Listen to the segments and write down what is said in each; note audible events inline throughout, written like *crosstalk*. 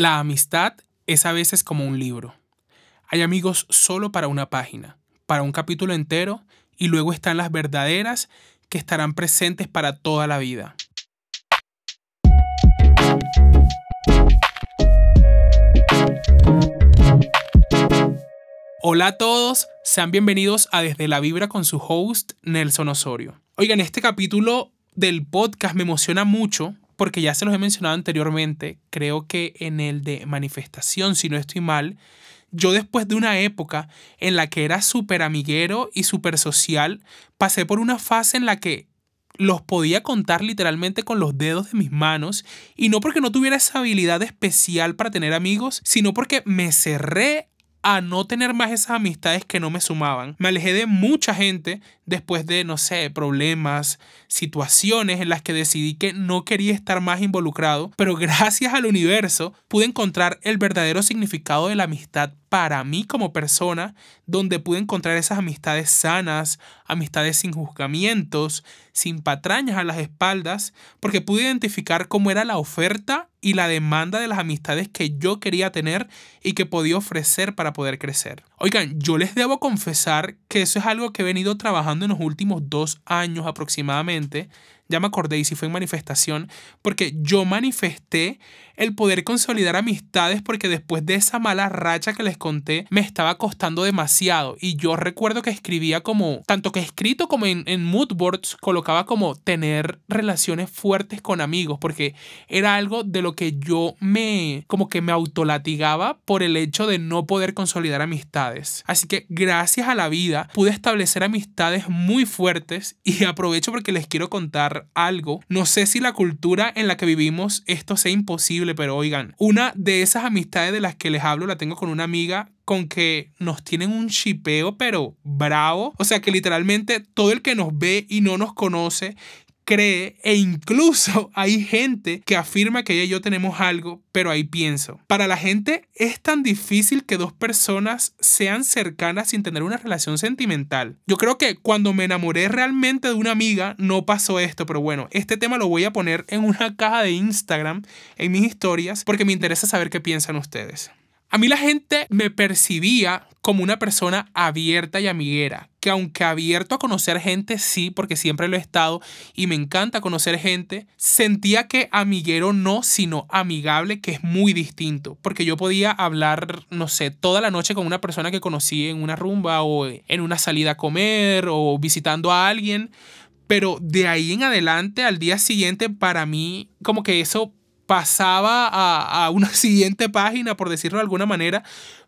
La amistad es a veces como un libro. Hay amigos solo para una página, para un capítulo entero, y luego están las verdaderas que estarán presentes para toda la vida. Hola a todos, sean bienvenidos a Desde la Vibra con su host Nelson Osorio. Oigan, este capítulo del podcast me emociona mucho porque ya se los he mencionado anteriormente, creo que en el de manifestación, si no estoy mal, yo después de una época en la que era súper amiguero y súper social, pasé por una fase en la que los podía contar literalmente con los dedos de mis manos y no porque no tuviera esa habilidad especial para tener amigos, sino porque me cerré a no tener más esas amistades que no me sumaban. Me alejé de mucha gente después de, no sé, problemas, situaciones en las que decidí que no quería estar más involucrado, pero gracias al universo pude encontrar el verdadero significado de la amistad para mí como persona, donde pude encontrar esas amistades sanas, amistades sin juzgamientos, sin patrañas a las espaldas, porque pude identificar cómo era la oferta y la demanda de las amistades que yo quería tener y que podía ofrecer para poder crecer. Oigan, yo les debo confesar que eso es algo que he venido trabajando en los últimos dos años aproximadamente ya me acordé y si fue en manifestación, porque yo manifesté el poder consolidar amistades porque después de esa mala racha que les conté me estaba costando demasiado y yo recuerdo que escribía como, tanto que escrito como en, en mood boards, colocaba como tener relaciones fuertes con amigos porque era algo de lo que yo me, como que me autolatigaba por el hecho de no poder consolidar amistades. Así que gracias a la vida pude establecer amistades muy fuertes y *laughs* aprovecho porque les quiero contar algo. No sé si la cultura en la que vivimos esto sea imposible, pero oigan, una de esas amistades de las que les hablo la tengo con una amiga con que nos tienen un chipeo, pero bravo. O sea que literalmente todo el que nos ve y no nos conoce cree e incluso *laughs* hay gente que afirma que ella y yo tenemos algo, pero ahí pienso. Para la gente es tan difícil que dos personas sean cercanas sin tener una relación sentimental. Yo creo que cuando me enamoré realmente de una amiga no pasó esto, pero bueno, este tema lo voy a poner en una *laughs* caja de Instagram, en mis historias, porque me interesa saber qué piensan ustedes. A mí la gente me percibía como una persona abierta y amiguera, que aunque abierto a conocer gente, sí, porque siempre lo he estado y me encanta conocer gente, sentía que amiguero no, sino amigable, que es muy distinto, porque yo podía hablar, no sé, toda la noche con una persona que conocí en una rumba o en una salida a comer o visitando a alguien, pero de ahí en adelante, al día siguiente, para mí, como que eso pasaba a, a, una *laughs* siguiente página, por decirlo de alguna manera,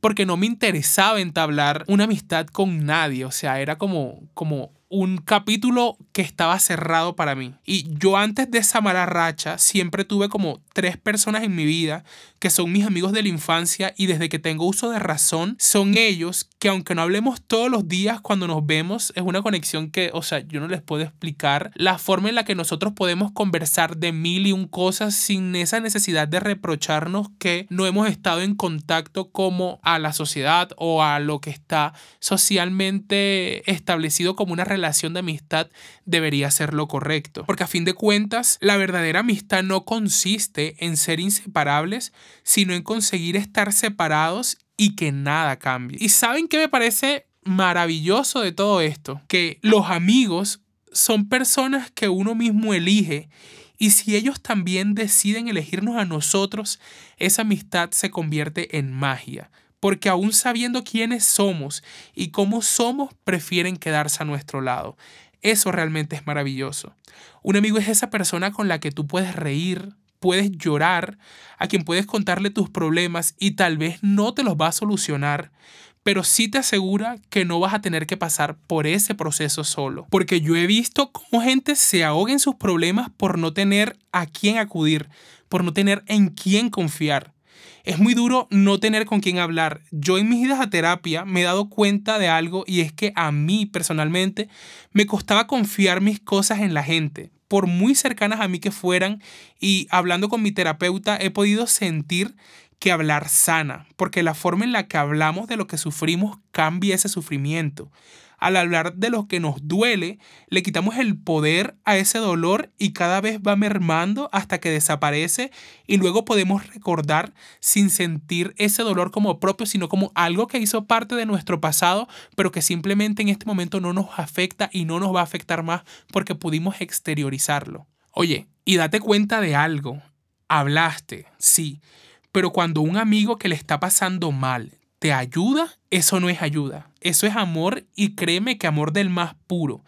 porque no me interesaba entablar una amistad con nadie. O sea, era como, como un capítulo que estaba cerrado para mí. Y yo antes de esa mala racha siempre tuve como tres personas en mi vida que son mis amigos de la infancia y desde que tengo uso de razón son ellos que aunque no hablemos todos los días cuando nos vemos es una conexión que, o sea, yo no les puedo explicar la forma en la que nosotros podemos conversar de mil y un cosas sin esa necesidad de reprocharnos que no hemos estado en contacto como a la sociedad o a lo que está socialmente establecido como una relación de amistad debería ser lo correcto. Porque a fin de cuentas, la verdadera amistad no consiste en ser inseparables, sino en conseguir estar separados y que nada cambie. ¿Y saben qué me parece maravilloso de todo esto? Que los amigos son personas que uno mismo elige y si ellos también deciden elegirnos a nosotros, esa amistad se convierte en magia. Porque aún sabiendo quiénes somos y cómo somos, prefieren quedarse a nuestro lado. Eso realmente es maravilloso. Un amigo es esa persona con la que tú puedes reír, puedes llorar, a quien puedes contarle tus problemas y tal vez no te los va a solucionar, pero sí te asegura que no vas a tener que pasar por ese proceso solo. Porque yo he visto cómo gente se ahoga en sus problemas por no tener a quién acudir, por no tener en quién confiar. Es muy duro no tener con quién hablar. Yo en mis idas a terapia me he dado cuenta de algo y es que a mí personalmente me costaba confiar mis cosas en la gente por muy cercanas a mí que fueran, y hablando con mi terapeuta he podido sentir que hablar sana, porque la forma en la que hablamos de lo que sufrimos cambia ese sufrimiento. Al hablar de lo que nos duele, le quitamos el poder a ese dolor y cada vez va mermando hasta que desaparece y luego podemos recordar sin sentir ese dolor como propio, sino como algo que hizo parte de nuestro pasado, pero que simplemente en este momento no nos afecta y no nos va a afectar más porque pudimos exteriorizarlo. Oye, y date cuenta de algo. Hablaste, sí, pero cuando un amigo que le está pasando mal te ayuda, eso no es ayuda, eso es amor y créeme que amor del más puro.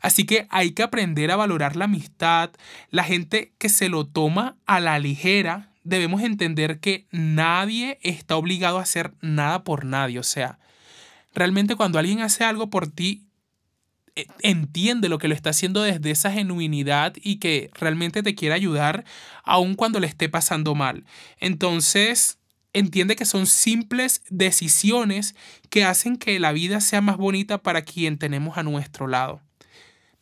Así que hay que aprender a valorar la amistad, la gente que se lo toma a la ligera, debemos entender que nadie está obligado a hacer nada por nadie, o sea, realmente cuando alguien hace algo por ti, e, entiende lo que lo está haciendo desde esa genuinidad y que realmente te quiere ayudar aun cuando le esté pasando mal. Entonces, entiende que son simples decisiones que hacen que la vida sea más bonita para quien tenemos a nuestro lado.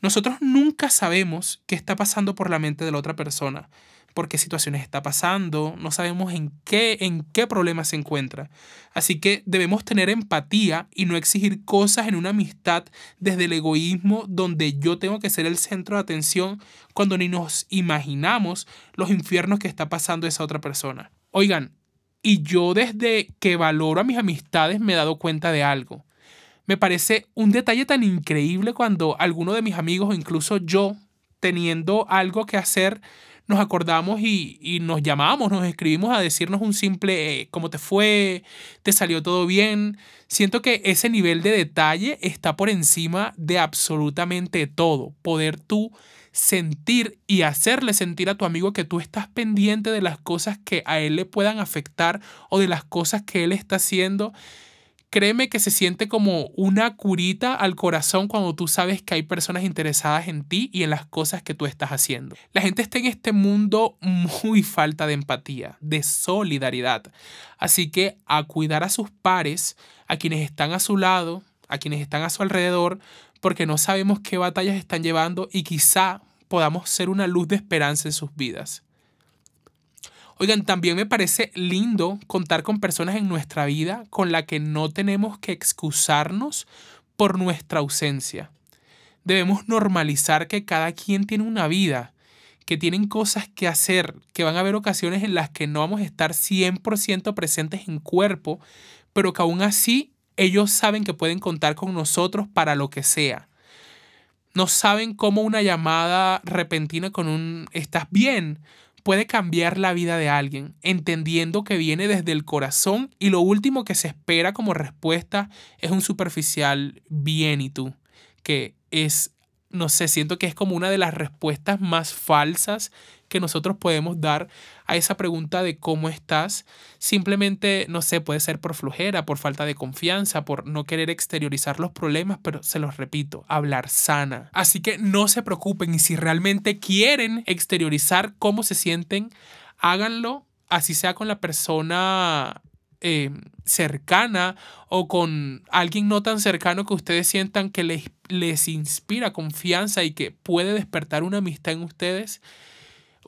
Nosotros nunca sabemos qué está pasando por la mente de la otra persona, por qué situaciones está pasando, no sabemos en qué, en qué problema se encuentra. Así que debemos tener empatía y no exigir cosas en una amistad desde el egoísmo donde yo tengo que ser el centro de atención cuando ni nos imaginamos los infiernos que está pasando esa otra persona. Oigan, y yo desde que valoro a mis amistades me he dado cuenta de algo. Me parece un detalle tan increíble cuando alguno de mis amigos o incluso yo, teniendo algo que hacer, nos acordamos y, nos llamamos, nos escribimos a decirnos un simple eh, ¿cómo te fue? ¿Te salió todo bien? Siento que ese nivel de detalle está por encima de absolutamente todo. Poder tú sentir y hacerle sentir a tu amigo que tú estás pendiente de las cosas que a él le puedan afectar o de las cosas que él está haciendo. Créeme que se siente como una curita al corazón cuando tú sabes que hay personas interesadas en ti y en las cosas que tú estás haciendo. La gente está en este mundo muy falta de empatía, de solidaridad. Así que a cuidar a sus pares, a quienes están a su lado, a quienes están a su alrededor, porque no sabemos qué batallas están llevando y quizá podamos ser una luz de esperanza en sus vidas. Oigan, también me parece lindo contar con personas en nuestra vida con la que no tenemos que excusarnos por nuestra ausencia. Debemos normalizar que cada quien tiene una vida, que tienen cosas que hacer, que van a haber ocasiones en las que no vamos a estar 100% presentes en cuerpo, pero que aún así ellos saben que pueden contar con nosotros para lo que sea. No saben cómo una llamada repentina con un estás bien puede cambiar la vida de alguien, entendiendo que viene desde el corazón y lo último que se espera como respuesta es un superficial bien y tú, que es no sé, siento que es como una de las respuestas más falsas que nosotros podemos dar a esa pregunta de cómo estás. Simplemente, no sé, puede ser por flujera, por falta de confianza, por no querer exteriorizar los problemas, pero se los repito, hablar sana. Así que no se preocupen y si realmente quieren exteriorizar cómo se sienten, háganlo, así sea con la persona eh, cercana o con alguien no tan cercano que ustedes sientan que les, les inspira confianza y que puede despertar una amistad en ustedes,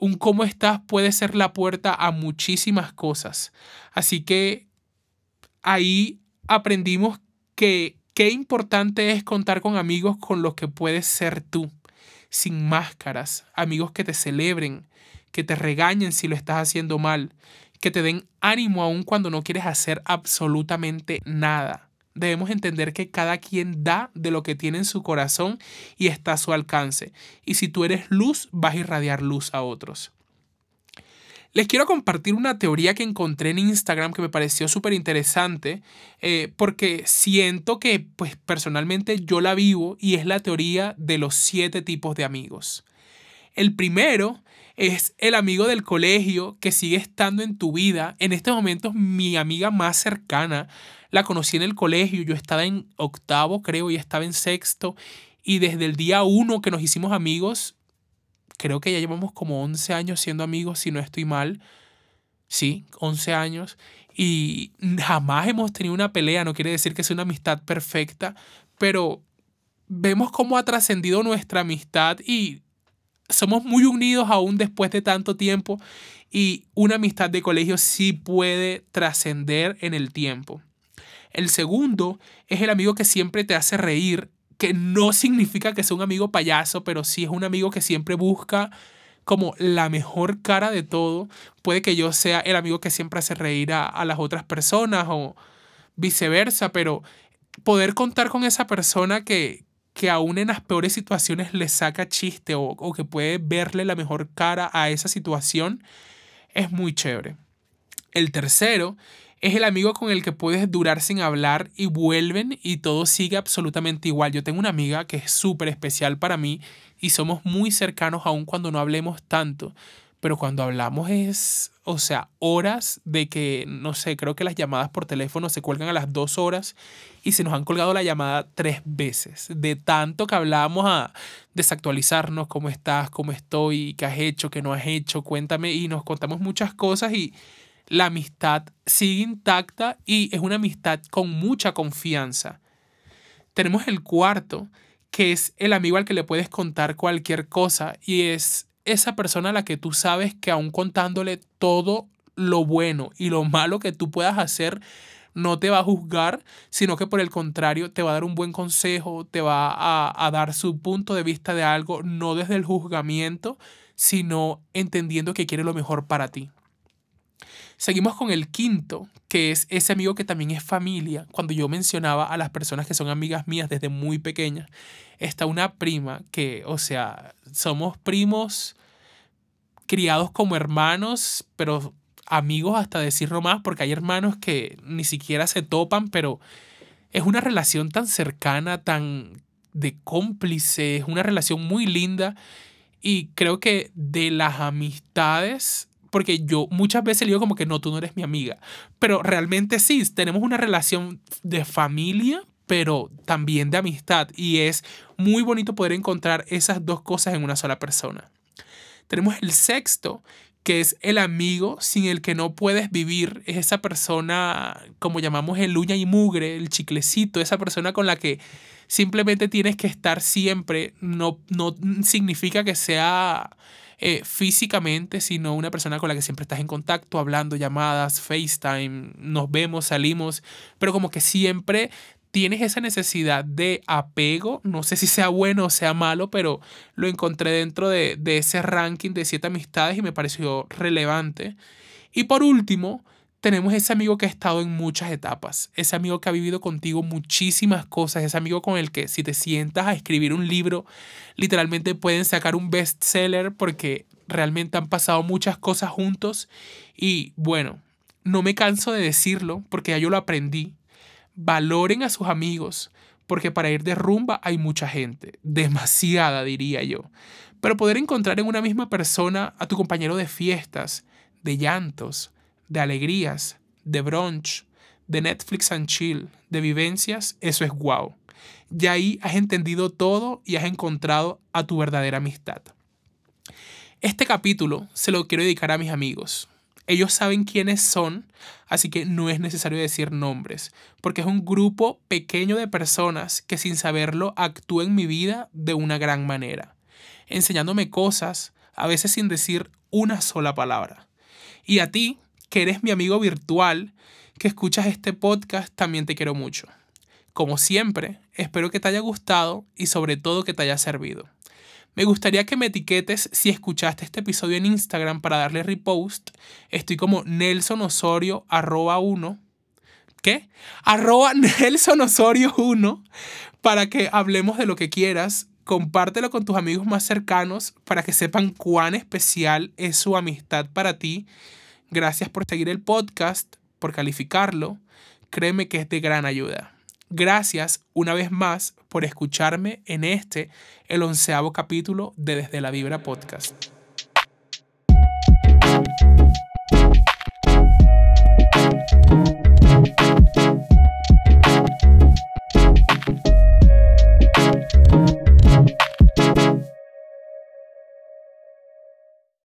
un cómo estás puede ser la puerta a muchísimas cosas. Así que ahí aprendimos que qué importante es contar con amigos con los que puedes ser tú, sin máscaras, amigos que te celebren, que te regañen si lo estás haciendo mal, que te den ánimo aún cuando no quieres hacer absolutamente nada. Debemos entender que cada quien da de lo que tiene en su corazón y está a su alcance. Y si tú eres luz, vas a irradiar luz a otros. Les quiero compartir una teoría que encontré en Instagram que me pareció súper interesante eh, porque siento que pues personalmente yo la vivo y es la teoría de los siete tipos de amigos. El primero es el amigo del colegio que sigue estando en tu vida. En este momento, mi amiga más cercana la conocí en el colegio. Yo estaba en octavo, creo, y estaba en sexto. Y desde el día uno que nos hicimos amigos, creo que ya llevamos como 11 años siendo amigos, si no estoy mal. Sí, 11 años. Y jamás hemos tenido una pelea. No quiere decir que sea una amistad perfecta, pero vemos cómo ha trascendido nuestra amistad y somos muy unidos aún después de tanto tiempo y una amistad de colegio sí puede trascender en el tiempo. El segundo es el amigo que siempre te hace reír, que no *laughs* significa que sea un amigo payaso, pero sí es un amigo que siempre busca como la mejor cara de todo. Puede que yo sea el amigo que siempre hace reír a, las otras personas o viceversa, pero poder contar con esa persona que, que aún en las peores situaciones le saca chiste o, o que puede verle la mejor cara a esa situación es muy chévere. El tercero es el amigo con el que puedes durar sin hablar y vuelven y todo sigue absolutamente igual. Yo tengo una amiga que es súper especial para mí y somos muy cercanos aun cuando no hablemos tanto. Pero cuando hablamos es, o sea, horas de que, no sé, creo que las llamadas por teléfono se cuelgan a las dos horas y se nos han colgado la llamada tres veces. De tanto que hablamos a desactualizarnos, cómo estás, cómo estoy, qué has hecho, qué no has hecho, cuéntame y nos contamos muchas cosas y la amistad sigue intacta y es una amistad con mucha confianza. Tenemos el cuarto, que es el amigo al que le puedes contar cualquier cosa y es esa persona a la que tú sabes que aún contándole todo lo bueno y lo malo que tú puedas hacer, no te va a juzgar, sino que por el contrario te va a dar un buen consejo, te va a, a dar su punto de vista de algo, no desde el juzgamiento, sino entendiendo que quiere lo mejor para ti. Seguimos con el quinto, que es ese amigo que también es familia. Cuando yo mencionaba a las personas que son amigas mías desde muy pequeñas, está una prima que, o sea, somos primos criados como hermanos, pero amigos hasta decirlo más, porque hay hermanos que ni siquiera se topan, pero es una relación tan cercana, tan de cómplice, es una relación muy linda y creo que de las amistades porque yo muchas veces le digo como que no, tú no eres mi amiga, pero realmente sí, tenemos una relación de familia, pero también de amistad. Y es muy bonito poder encontrar esas dos cosas en una sola persona. Tenemos el sexto, que es el amigo sin el que no puedes vivir, es esa persona, como llamamos el uña y mugre, el chiclecito, esa persona con la que simplemente tienes que estar siempre, no, no significa que sea eh, físicamente, sino una persona con la que siempre estás en contacto, hablando, llamadas, FaceTime, nos vemos, salimos, pero como que siempre tienes esa necesidad de apego, no sé si sea bueno o sea malo, pero lo encontré dentro de, de ese ranking de siete amistades y me pareció relevante. Y por último, tenemos ese amigo que ha estado en muchas etapas, ese amigo que ha vivido contigo muchísimas cosas, ese amigo con el que si te sientas a escribir un libro, literalmente pueden sacar un bestseller porque realmente han pasado muchas cosas juntos y bueno, no me canso de decirlo porque ya yo lo aprendí. Valoren a sus amigos porque para ir de rumba hay mucha gente, *laughs* demasiada diría yo. Pero poder encontrar en una misma persona a tu compañero de fiestas, de llantos, de alegrías, de brunch, de Netflix and chill, de vivencias, eso es wow. Y ahí has entendido todo y has encontrado a tu verdadera amistad. Este capítulo se lo quiero dedicar a mis amigos. Ellos saben quiénes son, así que no es necesario decir nombres, porque es un grupo pequeño de personas que sin saberlo actúan en mi vida de una gran manera, enseñándome cosas, a veces sin decir una sola palabra. Y a ti, que eres mi amigo virtual, que escuchas este podcast, también te quiero mucho. Como siempre, espero que te haya gustado y sobre todo que te haya servido. Me gustaría que me etiquetes si escuchaste este episodio en Instagram para darle repost. Estoy como Nelson Osorio arroba 1. ¿Qué? Arroba *laughs* Nelson Osorio 1 para que hablemos de lo que quieras. Compártelo con tus amigos más cercanos para que sepan cuán especial es su amistad para ti Gracias por seguir el podcast, por calificarlo. Créeme que es de gran ayuda. Gracias una vez más por escucharme en este, el onceavo capítulo de Desde la Vibra Podcast.